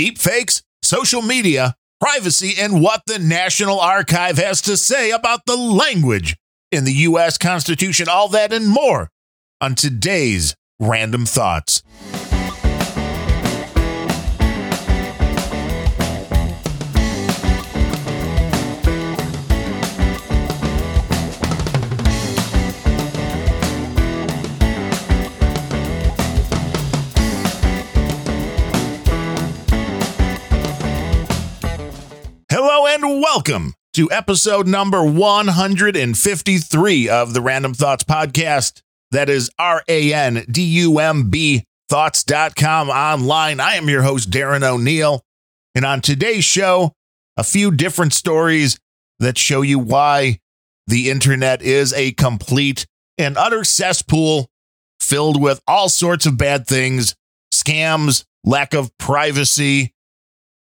deepfakes, social media, privacy, and what the National Archive has to say about the language in the U.S. Constitution, all that and more on today's Randumb Thoughts. And welcome to episode number 153 of the Randumb Thoughts Podcast. That is R A N D U M B thoughts.com online. I am your host, Darren O'Neill. And on today's show, a few different stories that show you why the internet is a complete and utter cesspool filled with all sorts of bad things, scams, lack of privacy,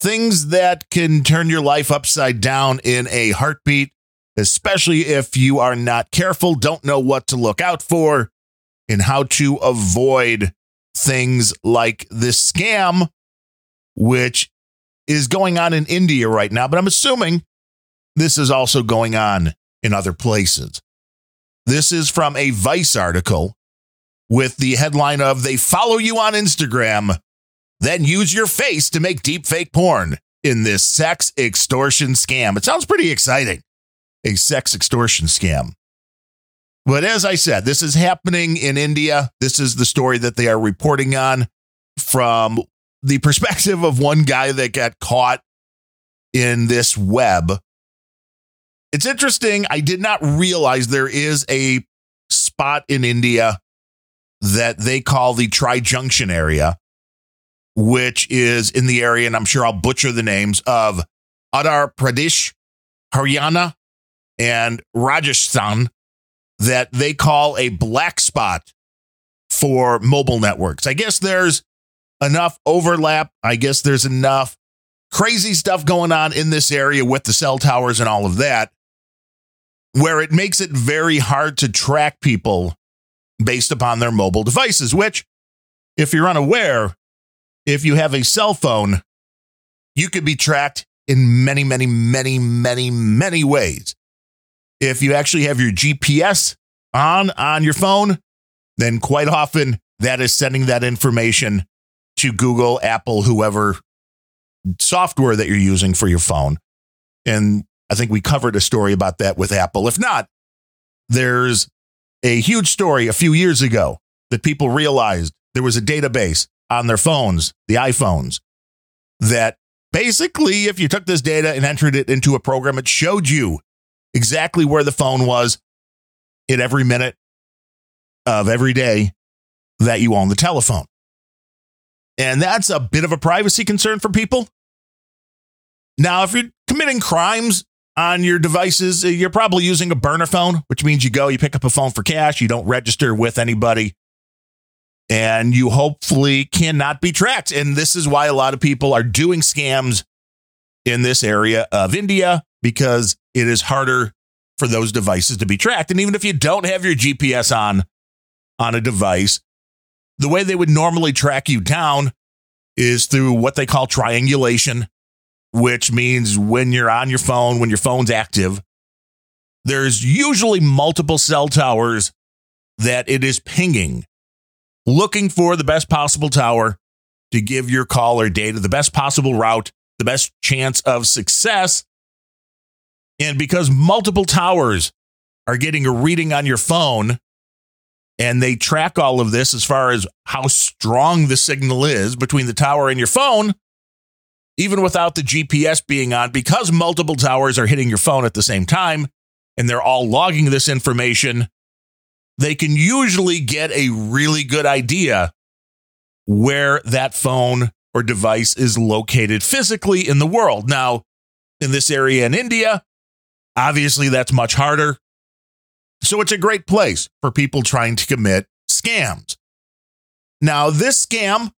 things that can turn your life upside down in a heartbeat, especially if you are not careful, don't know what to look out for, and how to avoid things like this scam, which is going on in India right now. But I'm assuming this is also going on in other places. This is from a Vice article with the headline of They Follow You on Instagram then use your face to make deep fake porn in this sex extortion scam. It sounds pretty exciting. A sex extortion scam. But as I said, this is happening in India. This is the story that they are reporting on from the perspective of one guy that got caught in this web. It's interesting. I did not realize there is a spot in India that they call the Tri Junction area which is in the area, and I'm sure I'll butcher the names of Uttar Pradesh, Haryana, and Rajasthan, that they call a black spot for mobile networks. I guess there's enough overlap. I guess there's enough crazy stuff going on in this area with the cell towers and all of that, where it makes it very hard to track people based upon their mobile devices, which, if you're unaware, if you have a cell phone, you could be tracked in many, many, many, many, many ways. If you actually have your GPS on on your phone, then quite often that is sending that information to Google, Apple, whoever software that you're using for your phone. And I think we covered a story about that with Apple. If not, there's a huge story a few years ago that people realized there was a database on their phones, the iPhones, that basically, if you took this data and entered it into a program, it showed you exactly where the phone was in every minute of every day that you own the telephone. And that's a bit of a privacy concern for people. Now, if you're committing crimes on your devices, you're probably using a burner phone, which means you go, you pick up a phone for cash, you don't register with anybody and you hopefully cannot be tracked. And this is why a lot of people are doing scams in this area of India because it is harder for those devices to be tracked. And even if you don't have your GPS on on a device, the way they would normally track you down is through what they call triangulation, which means when you're on your phone, when your phone's active, there's usually multiple cell towers that it is pinging looking for the best possible tower to give your call or data the best possible route, the best chance of success. And because multiple towers are getting a reading on your phone and they track all of this as far as how strong the signal is between the tower and your phone, even without the GPS being on, because multiple towers are hitting your phone at the same time and they're all logging this information they can usually get a really good idea where that phone or device is located physically in the world. Now, in this area in India, obviously that's much harder. So it's a great place for people trying to commit scams. Now, this scam,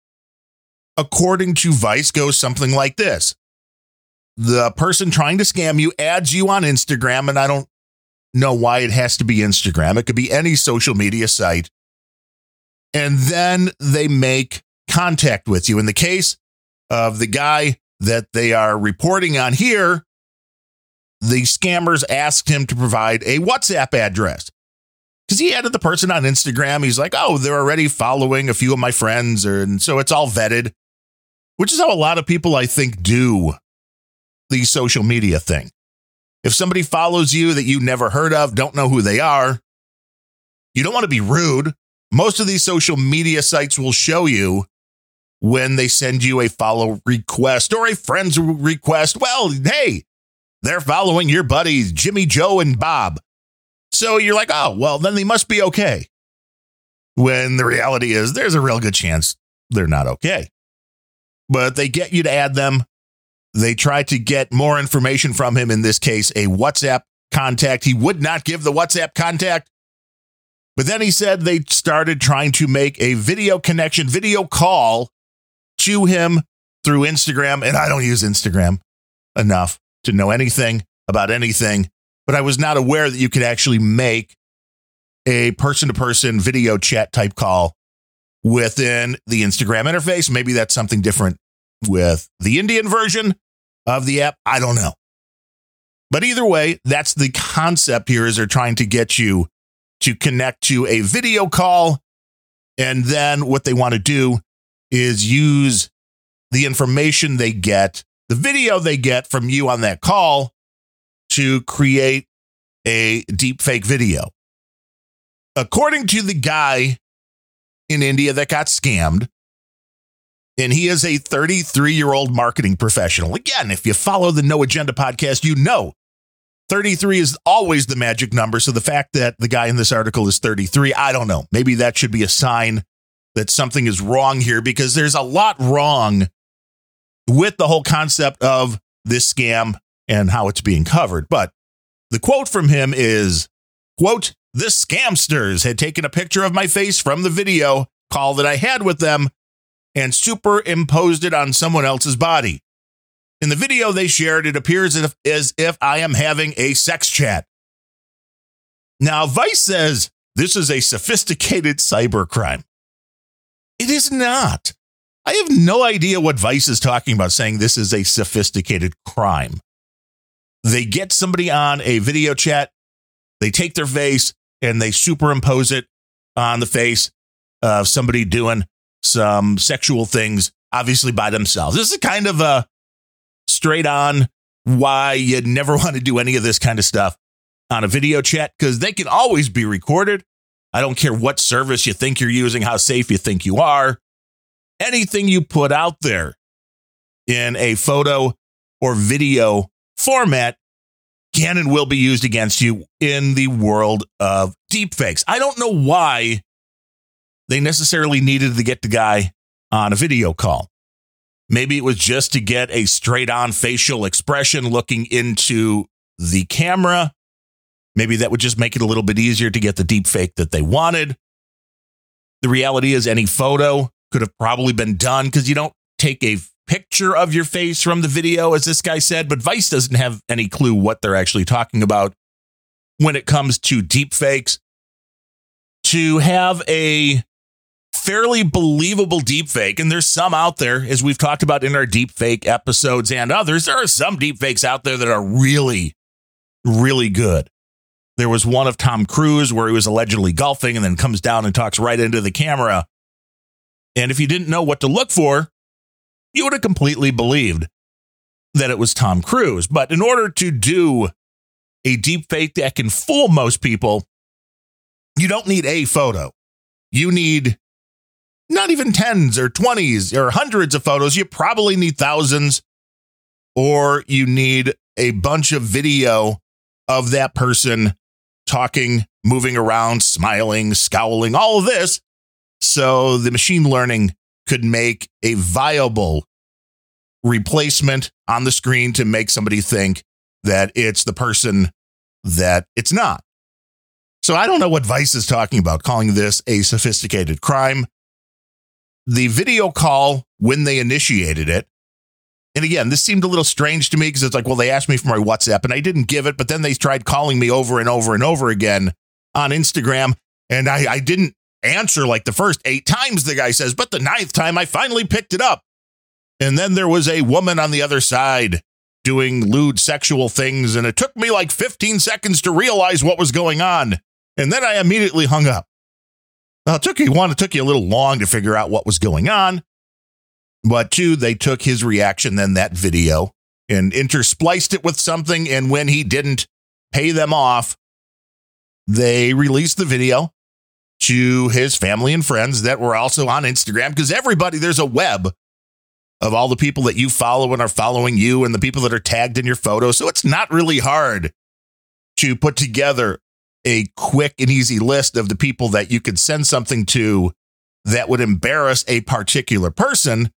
according to Vice, goes something like this the person trying to scam you adds you on Instagram, and I don't know why it has to be Instagram. It could be any social media site. And then they make contact with you. In the case of the guy that they are reporting on here. The scammers asked him to provide a WhatsApp address because he added the person on Instagram. He's like, oh, they're already following a few of my friends, and so it's all vetted, which is how a lot of people, I think, do the social media thing. If somebody follows you that you never heard of, don't know who they are, you don't want to be rude. Most of these social media sites will show you when they send you a follow request or a friend's request. Well, hey, they're following your buddies, Jimmy, Joe, and Bob. So you're like, oh, well, then they must be okay. When the reality is, there's a real good chance they're not okay. But they get you to add them. They tried to get more information from him, in this case, a WhatsApp contact. He would not give the WhatsApp contact. But then he said they started trying to make a video connection, video call to him through Instagram. And I don't use Instagram enough to know anything about anything, but I was not aware that you could actually make a person to person video chat type call within the Instagram interface. Maybe that's something different with the Indian version of the app. I don't know. But either way, that's the concept here is they're trying to get you to connect to a video call. And then what they want to do is use the information they get, the video they get from you on that call to create a deep fake video. According to the guy in India that got scammed, and he is a 33 year old marketing professional. Again, if you follow the No Agenda podcast, you know 33 is always the magic number. So the fact that the guy in this article is 33, I don't know. Maybe that should be a sign that something is wrong here because there's a lot wrong with the whole concept of this scam and how it's being covered. But the quote from him is, quote, the scamsters had taken a picture of my face from the video call that I had with them and superimposed it on someone else's body. In the video they shared, it appears as if, I am having a sex chat. Now, Vice says this is a sophisticated cybercrime. It is not. I have no idea what Vice is talking about saying this is a sophisticated crime. They get somebody on a video chat, they take their face and they superimpose it on the face of somebody doing some sexual things, obviously by themselves. This is kind of a straight on why you never want to do any of this kind of stuff on a video chat because they can always be recorded. I don't care what service you think you're using, how safe you think you are. Anything you put out there in a photo or video format can and will be used against you in the world of deepfakes. I don't know why they necessarily needed to get the guy on a video call. Maybe it was just to get a straight on facial expression looking into the camera. Maybe that would just make it a little bit easier to get the deep fake that they wanted. The reality is, any photo could have probably been done because you don't take a picture of your face from the video, as this guy said, but Vice doesn't have any clue what they're actually talking about when it comes to deep fakes. To have a fairly believable deepfake, and there's some out there, as we've talked about in our deepfake episodes and others. There are some deepfakes out there that are really, really good. There was one of Tom Cruise where he was allegedly golfing and then comes down and talks right into the camera. And if you didn't know what to look for, you would have completely believed that it was Tom Cruise. But in order to do a deepfake that can fool most people, you don't need a photo. You need not even tens or 20s or hundreds of photos. You probably need thousands, or you need a bunch of video of that person talking, moving around, smiling, scowling, all of this. So the machine learning could make a viable replacement on the screen to make somebody think that it's the person that it's not. So I don't know what Vice is talking about, calling this a sophisticated crime the video call when they initiated it. And again, this seemed a little strange to me because it's like, well, they asked me for my WhatsApp and I didn't give it, but then they tried calling me over and over and over again on Instagram. And I, I didn't answer like the first eight times, the guy says, but the ninth time I finally picked it up. And then there was a woman on the other side doing lewd sexual things. And it took me like 15 seconds to realize what was going on. And then I immediately hung up. It took you one, it took you a little long to figure out what was going on. But two, they took his reaction, then that video, and interspliced it with something. And when he didn't pay them off, they released the video to his family and friends that were also on Instagram because everybody, there's a web of all the people that you follow and are following you and the people that are tagged in your photo. So it's not really hard to put together a quick and easy list of the people that you could send something to that would embarrass a particular person.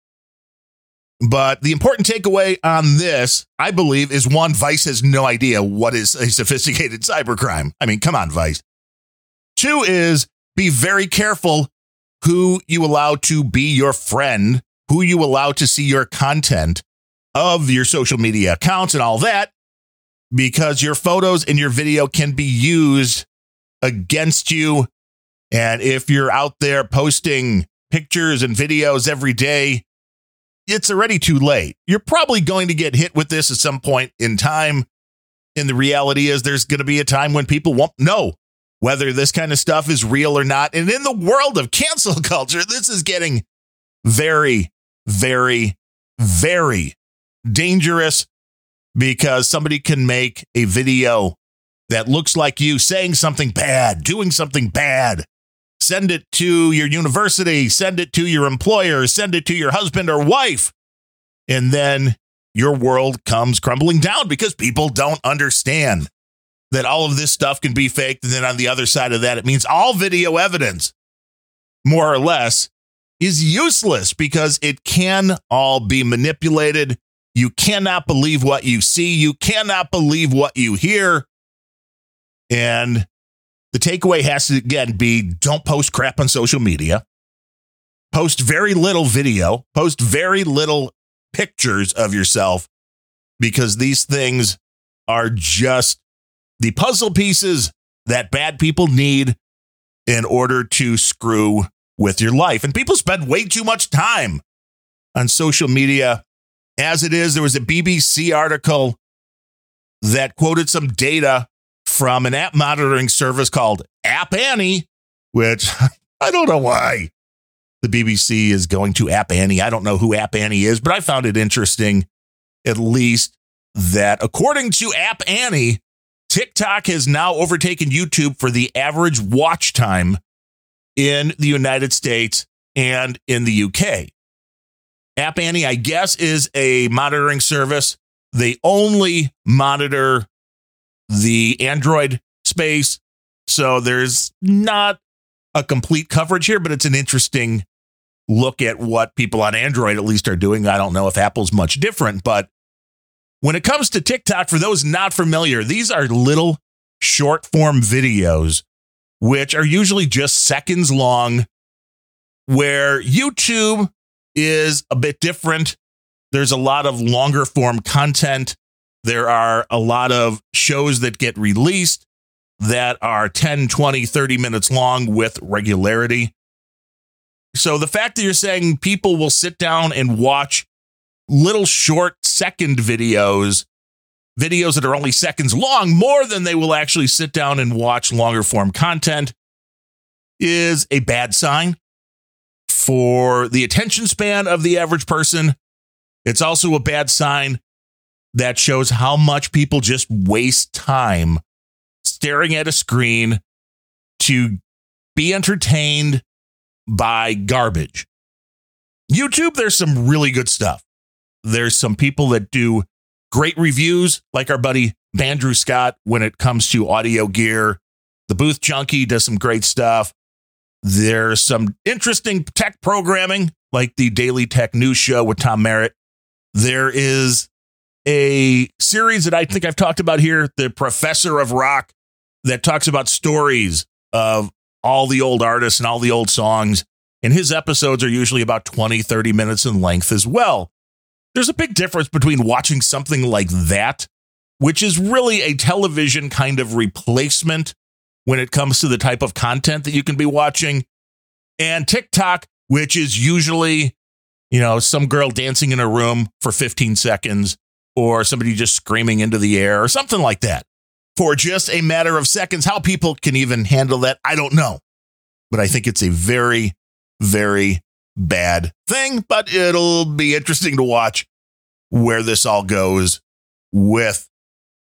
But the important takeaway on this, I believe, is one, Vice has no idea what is a sophisticated cybercrime. I mean, come on, Vice. Two is be very careful who you allow to be your friend, who you allow to see your content of your social media accounts and all that, because your photos and your video can be used against you. And if you're out there posting pictures and videos every day, it's already too late. You're probably going to get hit with this at some point in time. And the reality is, there's going to be a time when people won't know whether this kind of stuff is real or not. And in the world of cancel culture, this is getting very, very, very dangerous because somebody can make a video that looks like you saying something bad, doing something bad. Send it to your university, send it to your employer, send it to your husband or wife. And then your world comes crumbling down because people don't understand that all of this stuff can be faked. And then on the other side of that, it means all video evidence, more or less, is useless because it can all be manipulated. You cannot believe what you see. You cannot believe what you hear. And the takeaway has to, again, be don't post crap on social media. Post very little video, post very little pictures of yourself because these things are just the puzzle pieces that bad people need in order to screw with your life. And people spend way too much time on social media as it is. There was a BBC article that quoted some data from an app monitoring service called App Annie, which I don't know why the BBC is going to App Annie. I don't know who App Annie is, but I found it interesting, at least, that according to App Annie, TikTok has now overtaken YouTube for the average watch time in the United States and in the UK. App Annie, I guess, is a monitoring service. They only monitor the Android space. So there's not a complete coverage here, but it's an interesting look at what people on Android at least are doing. I don't know if Apple's much different, but when it comes to TikTok, for those not familiar, these are little short form videos, which are usually just seconds long, where YouTube is a bit different. There's a lot of longer form content. There are a lot of shows that get released that are 10, 20, 30 minutes long with regularity. So the fact that you're saying people will sit down and watch little short second videos, videos that are only seconds long, more than they will actually sit down and watch longer form content, is a bad sign for the attention span of the average person. It's also a bad sign that shows how much people just waste time staring at a screen to be entertained by garbage. YouTube, there's some really good stuff. There's some people that do great reviews, like our buddy Andrew Scott, when it comes to audio gear. The Booth Junkie does some great stuff. There's some interesting tech programming, like the Daily Tech News Show with Tom Merritt. There is a series that I think I've talked about here, The Professor of Rock, that talks about stories of all the old artists and all the old songs. And his episodes are usually about 20, 30 minutes in length as well. There's a big difference between watching something like that, which is really a television kind of replacement when it comes to the type of content that you can be watching, and TikTok, which is usually You know, some girl dancing in a room for 15 seconds or somebody just screaming into the air or something like that for just a matter of seconds. How people can even handle that, I don't know. But I think it's a very, very bad thing. But it'll be interesting to watch where this all goes with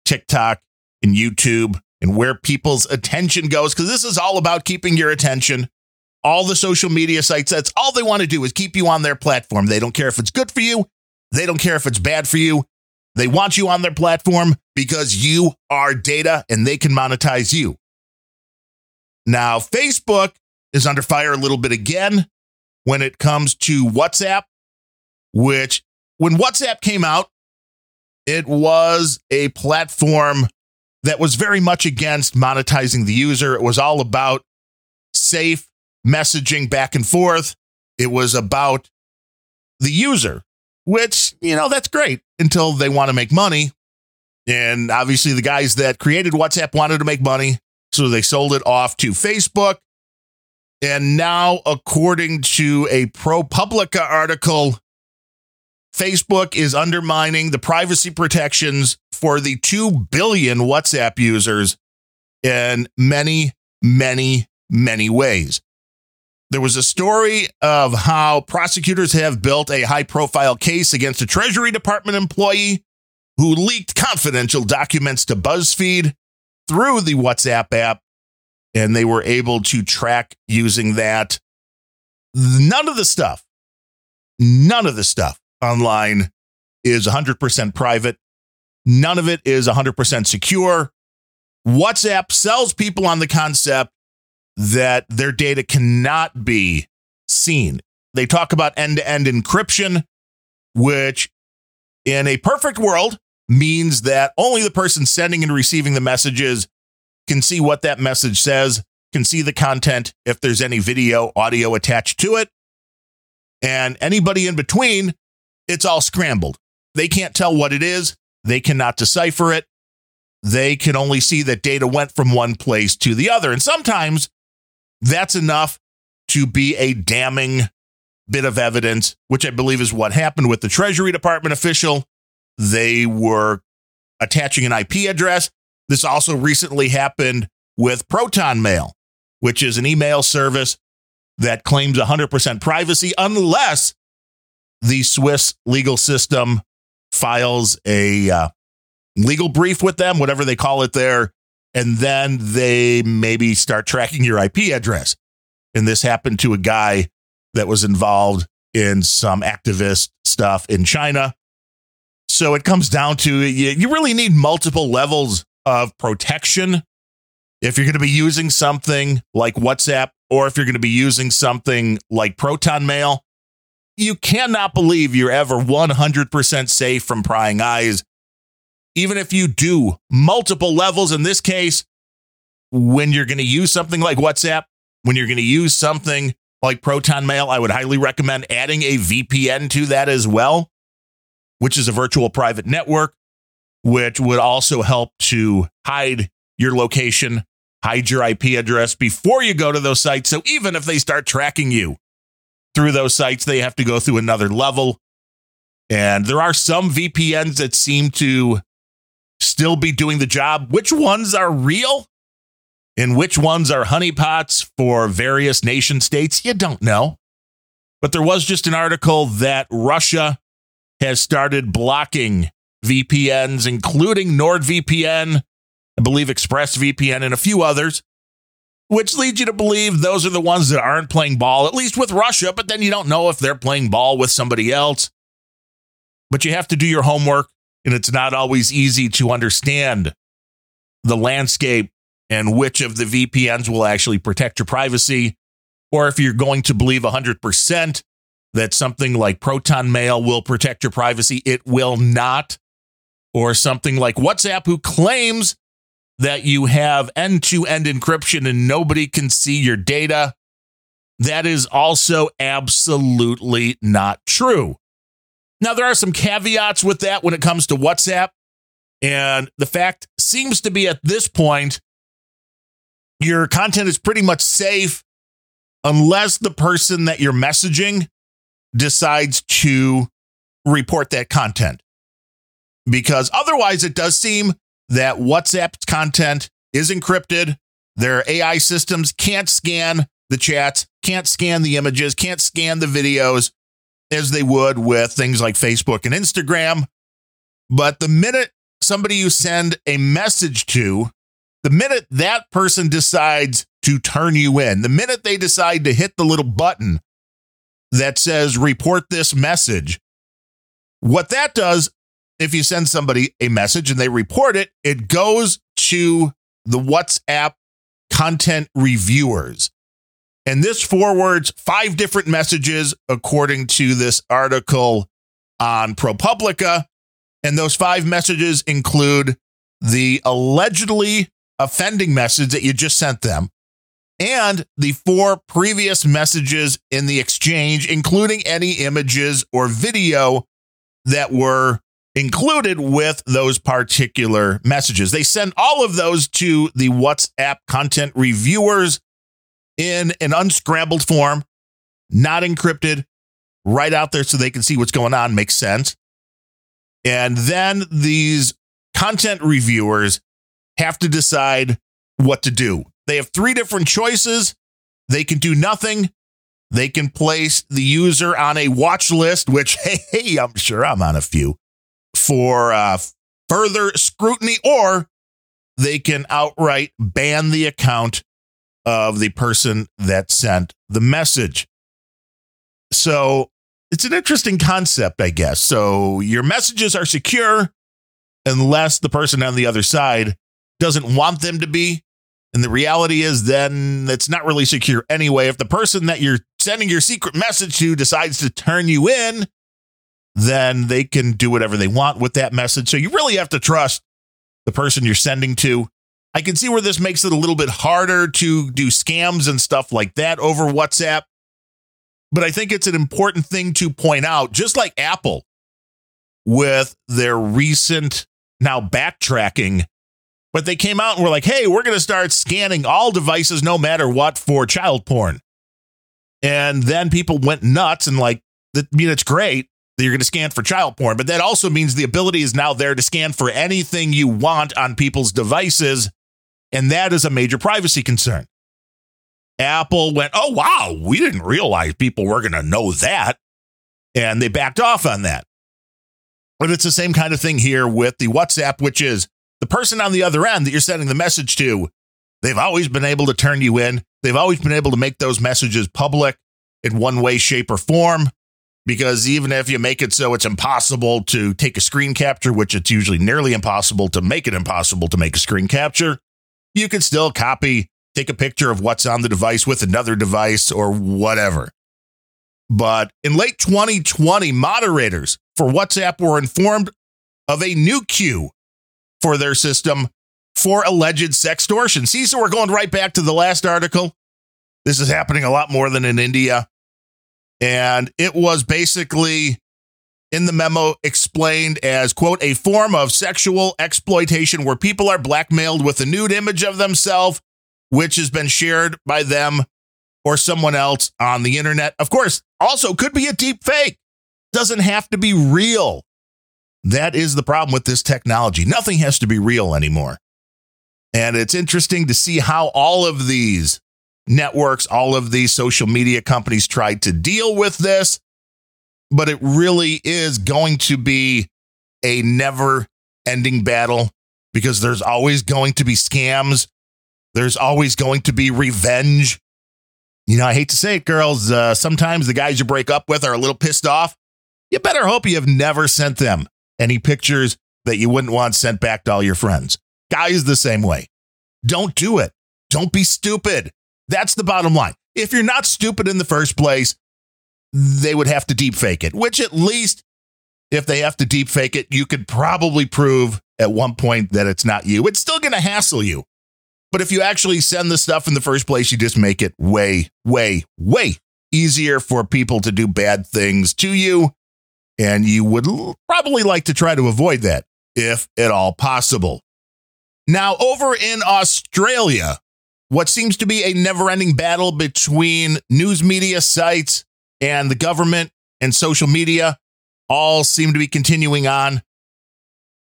TikTok and YouTube and where people's attention goes. Because this is all about keeping your attention. All the social media sites, that's all they want to do is keep you on their platform. They don't care if it's good for you. They don't care if it's bad for you. They want you on their platform because you are data and they can monetize you. Now, Facebook is under fire a little bit again when it comes to WhatsApp, which when WhatsApp came out, it was a platform that was very much against monetizing the user. It was all about safe messaging back and forth. It was about the user, which, you know, that's great until they want to make money. And obviously, the guys that created WhatsApp wanted to make money. So they sold it off to Facebook. And now, according to a ProPublica article, Facebook is undermining the privacy protections for the 2 billion WhatsApp users in many, many, many ways. There was a story of how prosecutors have built a high profile case against a Treasury Department employee who leaked confidential documents to BuzzFeed through the WhatsApp app, and they were able to track using that. None of the stuff, none of the stuff online is 100% private. None of it is 100% secure. WhatsApp sells people on the concept that their data cannot be seen. They talk about end to end encryption, which in a perfect world means that only the person sending and receiving the messages can see what that message says, can see the content if there's any video, audio attached to it. And anybody in between, it's all scrambled. They can't tell what it is, they cannot decipher it. They can only see that data went from one place to the other. And sometimes that's enough to be a damning bit of evidence, which I believe is what happened with the Treasury Department official. They were attaching an IP address. This also recently happened with Proton Mail, which is an email service that claims 100% privacy unless the Swiss legal system files a uh, legal brief with them, whatever they call it there, and then they maybe start tracking your IP address. And this happened to a guy that was involved in some activist stuff in China. So it comes down to you, you really need multiple levels of protection if you're going to be using something like WhatsApp or if you're going to be using something like Proton Mail. You cannot believe you're ever 100% safe from prying eyes even if you do multiple levels in this case, when you're going to use something like WhatsApp, when you're going to use something like Proton Mail, I would highly recommend adding a VPN to that as well, which is a virtual private network, which would also help to hide your location, hide your IP address before you go to those sites. So even if they start tracking you through those sites, they have to go through another level. And there are some VPNs that seem to still be doing the job? Which ones are real? And which ones are honeypots for various nation states? You don't know. But there was just an article that Russia has started blocking VPNs, including NordVPN, I believe ExpressVPN, and a few others, which leads you to believe those are the ones that aren't playing ball, at least with Russia, but then you don't know if they're playing ball with somebody else. But you have to do your homework and it's not always easy to understand the landscape and which of the VPNs will actually protect your privacy. Or if you're going to believe 100% that something like Proton Mail will protect your privacy, it will not. Or something like WhatsApp, who claims that you have end to end encryption and nobody can see your data. That is also absolutely not true. Now, there are some caveats with that when it comes to WhatsApp. And the fact seems to be at this point, your content is pretty much safe unless the person that you're messaging decides to report that content. Because otherwise, it does seem that WhatsApp's content is encrypted. Their AI systems can't scan the chats, can't scan the images, can't scan the videos as they would with things like Facebook and Instagram. But the minute somebody you send a message to, the minute that person decides to turn you in, the minute they decide to hit the little button that says report this message, what that does, if you send somebody a message and they report it, it goes to the WhatsApp content reviewers. And this forwards five different messages according to this article on ProPublica. And those five messages include the allegedly offending message that you just sent them and the four previous messages in the exchange, including any images or video that were included with those particular messages. They send all of those to the WhatsApp content reviewers in an unscrambled form, not encrypted, right out there so they can see what's going on. Makes sense. And then these content reviewers have to decide what to do. They have three different choices. They can do nothing. They can place the user on a watch list, which, hey, I'm sure I'm on a few, for uh, further scrutiny, or they can outright ban the account of the person that sent the message. So it's an interesting concept, I guess. So your messages are secure unless the person on the other side doesn't want them to be. And the reality is, then it's not really secure anyway. If the person that you're sending your secret message to decides to turn you in, then they can do whatever they want with that message. So you really have to trust the person you're sending to. I can see where this makes it a little bit harder to do scams and stuff like that over WhatsApp. But I think it's an important thing to point out, just like Apple with their recent now backtracking. But they came out and were like, hey, we're going to start scanning all devices, no matter what, for child porn. And then people went nuts and like, I mean, it's great that you're going to scan for child porn, but that also means the ability is now there to scan for anything you want on people's devices and that is a major privacy concern. Apple went, oh, wow, we didn't realize people were going to know that. And they backed off on that. But it's the same kind of thing here with the WhatsApp, which is the person on the other end that you're sending the message to. They've always been able to turn you in. They've always been able to make those messages public in one way, shape, or form. Because even if you make it so it's impossible to take a screen capture, which it's usually nearly impossible to make it impossible to make a screen capture, you can still copy, take a picture of what's on the device with another device or whatever. But in late 2020, moderators for WhatsApp were informed of a new queue for their system for alleged sextortion. See, so we're going right back to the last article. This is happening a lot more than in India. And it was basically in the memo explained as, quote, a form of sexual exploitation where people are blackmailed with a nude image of themselves, which has been shared by them or someone else on the internet. Of course, also could be a deep fake, doesn't have to be real. That is the problem with this technology. Nothing has to be real anymore. And it's interesting to see how all of these networks, all of these social media companies tried to deal with this but it really is going to be a never ending battle because there's always going to be scams. There's always going to be revenge. You know, I hate to say it, girls. Uh, sometimes the guys you break up with are a little pissed off. You better hope you have never sent them any pictures that you wouldn't want sent back to all your friends. Guys, the same way. Don't do it. Don't be stupid. That's the bottom line. If you're not stupid in the first place, they would have to deep fake it, which at least if they have to deep fake it, you could probably prove at one point that it's not you. It's still going to hassle you. But if you actually send the stuff in the first place, you just make it way, way, way easier for people to do bad things to you. And you would probably like to try to avoid that if at all possible. Now, over in Australia, what seems to be a never ending battle between news media sites and the government and social media all seem to be continuing on.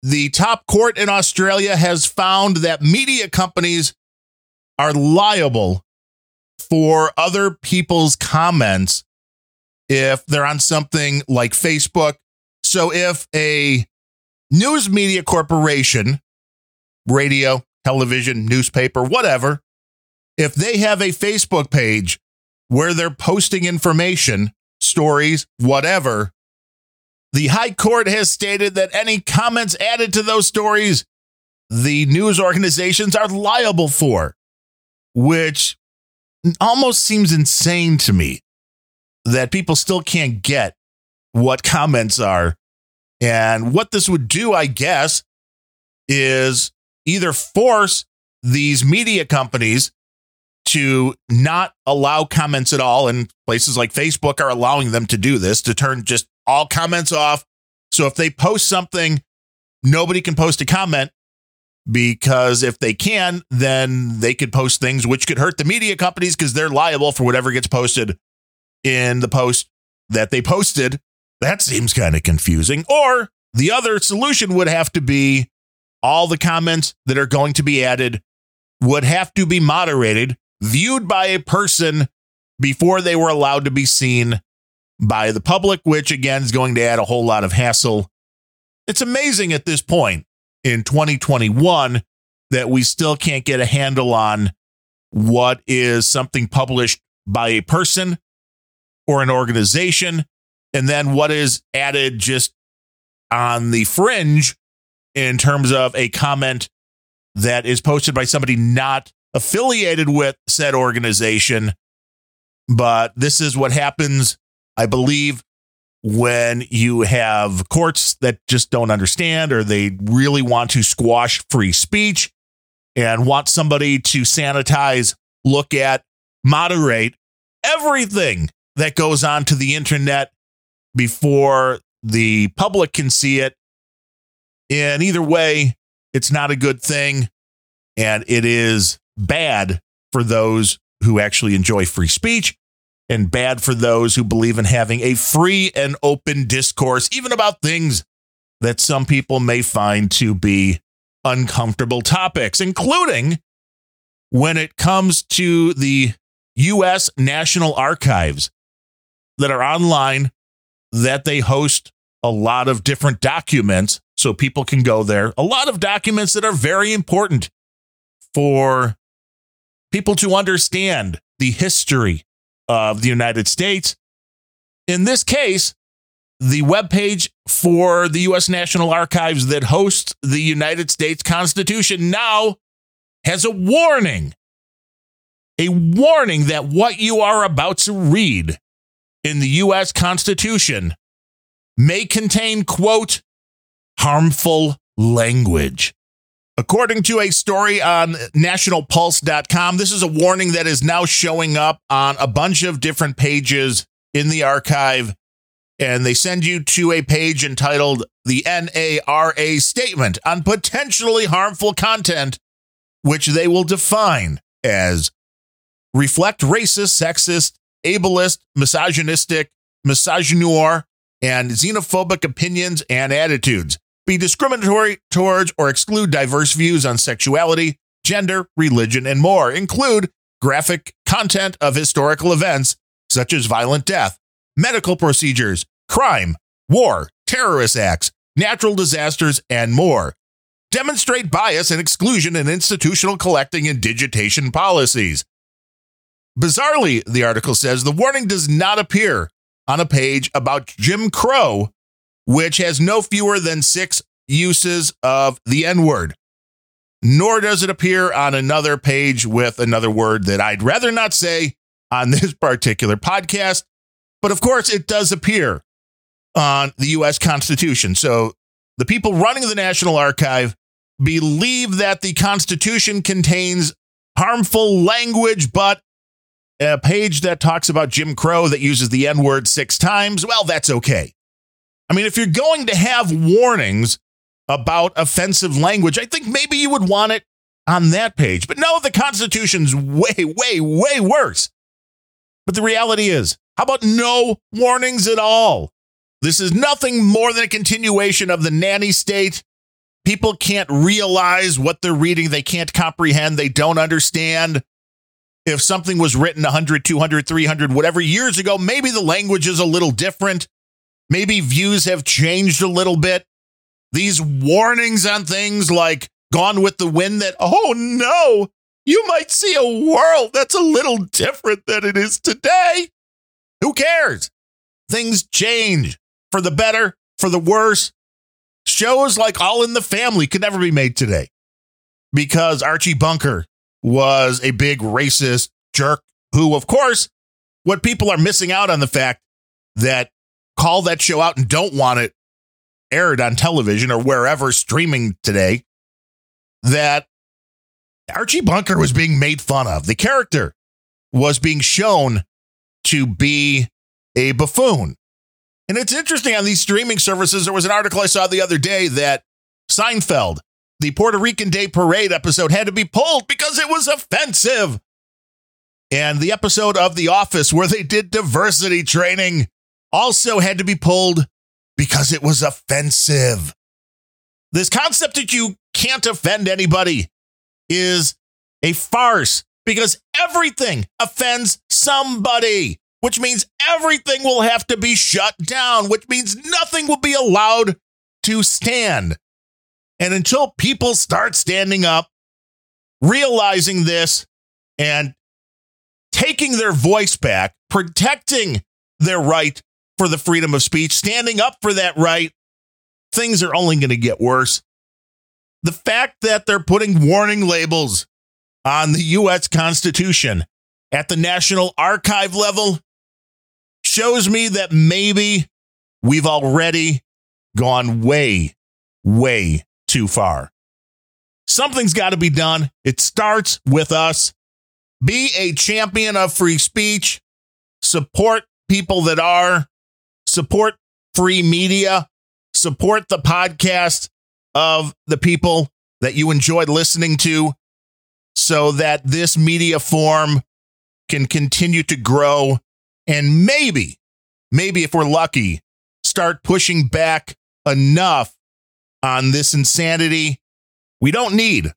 The top court in Australia has found that media companies are liable for other people's comments if they're on something like Facebook. So if a news media corporation, radio, television, newspaper, whatever, if they have a Facebook page where they're posting information, stories, whatever, the High Court has stated that any comments added to those stories, the news organizations are liable for, which almost seems insane to me that people still can't get what comments are. And what this would do, I guess, is either force these media companies to not allow comments at all. And places like Facebook are allowing them to do this to turn just all comments off. So if they post something, nobody can post a comment because if they can, then they could post things which could hurt the media companies because they're liable for whatever gets posted in the post that they posted. That seems kind of confusing. Or the other solution would have to be all the comments that are going to be added would have to be moderated, viewed by a person before they were allowed to be seen by the public, which again is going to add a whole lot of hassle. It's amazing at this point in 2021 that we still can't get a handle on what is something published by a person or an organization, and then what is added just on the fringe in terms of a comment that is posted by somebody not affiliated with said organization. But this is what happens, I believe, when you have courts that just don't understand or they really want to squash free speech and want somebody to sanitize, look at, moderate everything that goes on to the internet before the public can see it. And either way, it's not a good thing. And it is bad for those who actually enjoy free speech and bad for those who believe in having a free and open discourse, even about things that some people may find to be uncomfortable topics, including when it comes to the U.S. National Archives that are online, that they host a lot of different documents so people can go there. A lot of documents that are very important for people to understand the history of the United States. In this case, the webpage for the U.S. National Archives that hosts the United States Constitution now has a warning. A warning that what you are about to read in the U.S. Constitution may contain, quote, harmful language. According to a story on nationalpulse.com, this is a warning that is now showing up on a bunch of different pages in the archive. And they send you to a page entitled the NARA Statement on Potentially Harmful Content, which they will define as reflect racist, sexist, ableist, misogynistic, misogynoir, and xenophobic opinions and attitudes be discriminatory towards or exclude diverse views on sexuality, gender, religion, and more, include graphic content of historical events such as violent death, medical procedures, crime, war, terrorist acts, natural disasters, and more. Demonstrate bias and exclusion in institutional collecting and digitation policies. Bizarrely, the article says the warning does not appear on a page about Jim Crow which has no fewer than six uses of the N word. Nor does it appear on another page with another word that I'd rather not say on this particular podcast. But of course, it does appear on the US Constitution. So the people running the National Archive believe that the Constitution contains harmful language, but a page that talks about Jim Crow that uses the N word six times, well, that's okay. I mean, if you're going to have warnings about offensive language, I think maybe you would want it on that page. But no, the Constitution's way, way, way worse. But the reality is, How about no warnings at all? This is nothing more than a continuation of the nanny state. People can't realize what they're reading, they can't comprehend, they don't understand. If something was written 100, 200, 300, whatever years ago, maybe the language is a little different. Maybe views have changed a little bit. These warnings on things like Gone with the Wind that, oh no, you might see a world that's a little different than it is today. Who cares? Things change for the better, for the worse. Shows like All in the Family could never be made today because Archie Bunker was a big racist jerk who, of course, what people are missing out on the fact that call that show out and don't want it aired on television or wherever streaming today that Archie Bunker was being made fun of. The character was being shown to be a buffoon. And it's interesting on these streaming services. There was an article I saw the other day that Seinfeld, the Puerto Rican Day Parade episode, had to be pulled because it was offensive. And the episode of The Office where they did diversity training also had to be pulled because it was offensive. This concept that you can't offend anybody is a farce because everything offends somebody, which means everything will have to be shut down, which means nothing will be allowed to stand. And until people start standing up, realizing this, and taking their voice back, protecting their right for the freedom of speech, standing up for that right, things are only going to get worse the fact that they're putting warning labels on the U.S. Constitution at the National Archive level shows me that maybe we've already gone way, way too far. Something's got to be done. It starts with us. Be a champion of free speech. Support people that are. Support free media. Support the podcast of the people that you enjoyed listening to so that this media form can continue to grow and maybe, maybe if we're lucky, start pushing back enough on this insanity. We don't need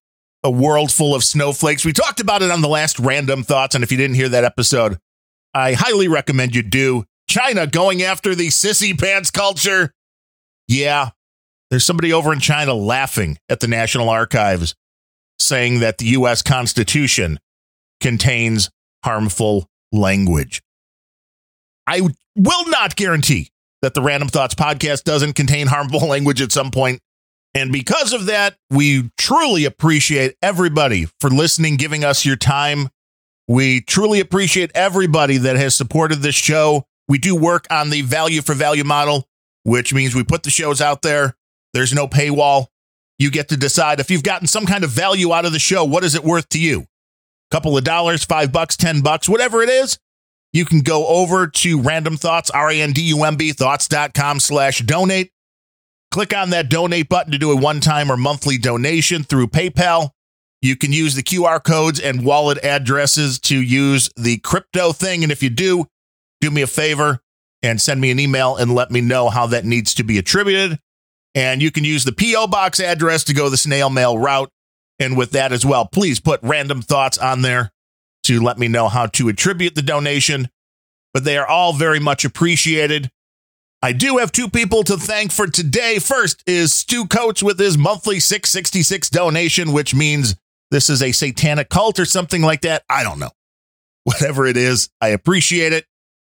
a world full of snowflakes. We talked about it on the last Randumb Thoughts. And if you didn't hear that episode, I highly recommend you do. China going after the sissy pants culture. Yeah, there's somebody over in China laughing at the National Archives saying that the US Constitution contains harmful language. I will not guarantee that the Randumb Thoughts podcast doesn't contain harmful language at some point. And because of that, we truly appreciate everybody for listening, giving us your time. We truly appreciate everybody that has supported this show. We do work on the value for value model, which means we put the shows out there there's no paywall. You get to decide if you've gotten some kind of value out of the show. What is it worth to you? A couple of dollars, five bucks, 10 bucks, whatever it is. You can go over to Randumb Thoughts, R A N D U M B thoughts.com slash donate. Click on that donate button to do a one time or monthly donation through PayPal. You can use the QR codes and wallet addresses to use the crypto thing. And if you do, do me a favor and send me an email and let me know how that needs to be attributed. And you can use the P.O. box address to go the snail mail route. And with that as well, please put Randumb Thoughts on there to let me know how to attribute the donation. But they are all very much appreciated. I do have two people to thank for today. First is Stu Coates with his monthly 666 donation, which means this is a satanic cult or something like that. I don't know. Whatever it is, I appreciate it.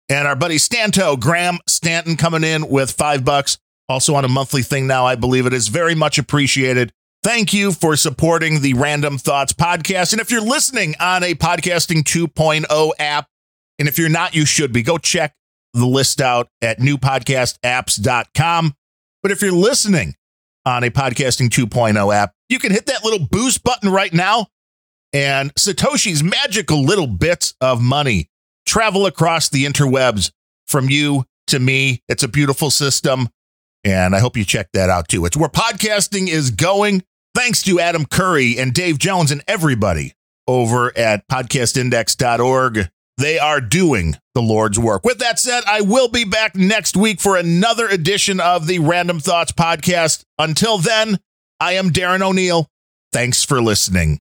And our buddy Stanto, Graham Stanton, coming in with five bucks also on a monthly thing now, I believe it is very much appreciated. Thank you for supporting the Randumb Thoughts podcast. And if you're listening on a Podcasting 2.0 app, and if you're not, you should be, go check the list out at newpodcastapps.com. But if you're listening on a Podcasting 2.0 app, you can hit that little boost button right now, and Satoshi's magical little bits of money travel across the interwebs from you to me. It's a beautiful system. And I hope you check that out too. It's where podcasting is going. Thanks to Adam Curry and Dave Jones and everybody over at podcastindex.org. they are doing the Lord's work. With that said, I will be back next week for another edition of the Randumb Thoughts podcast. Until then, I am Darren O'Neill. Thanks for listening.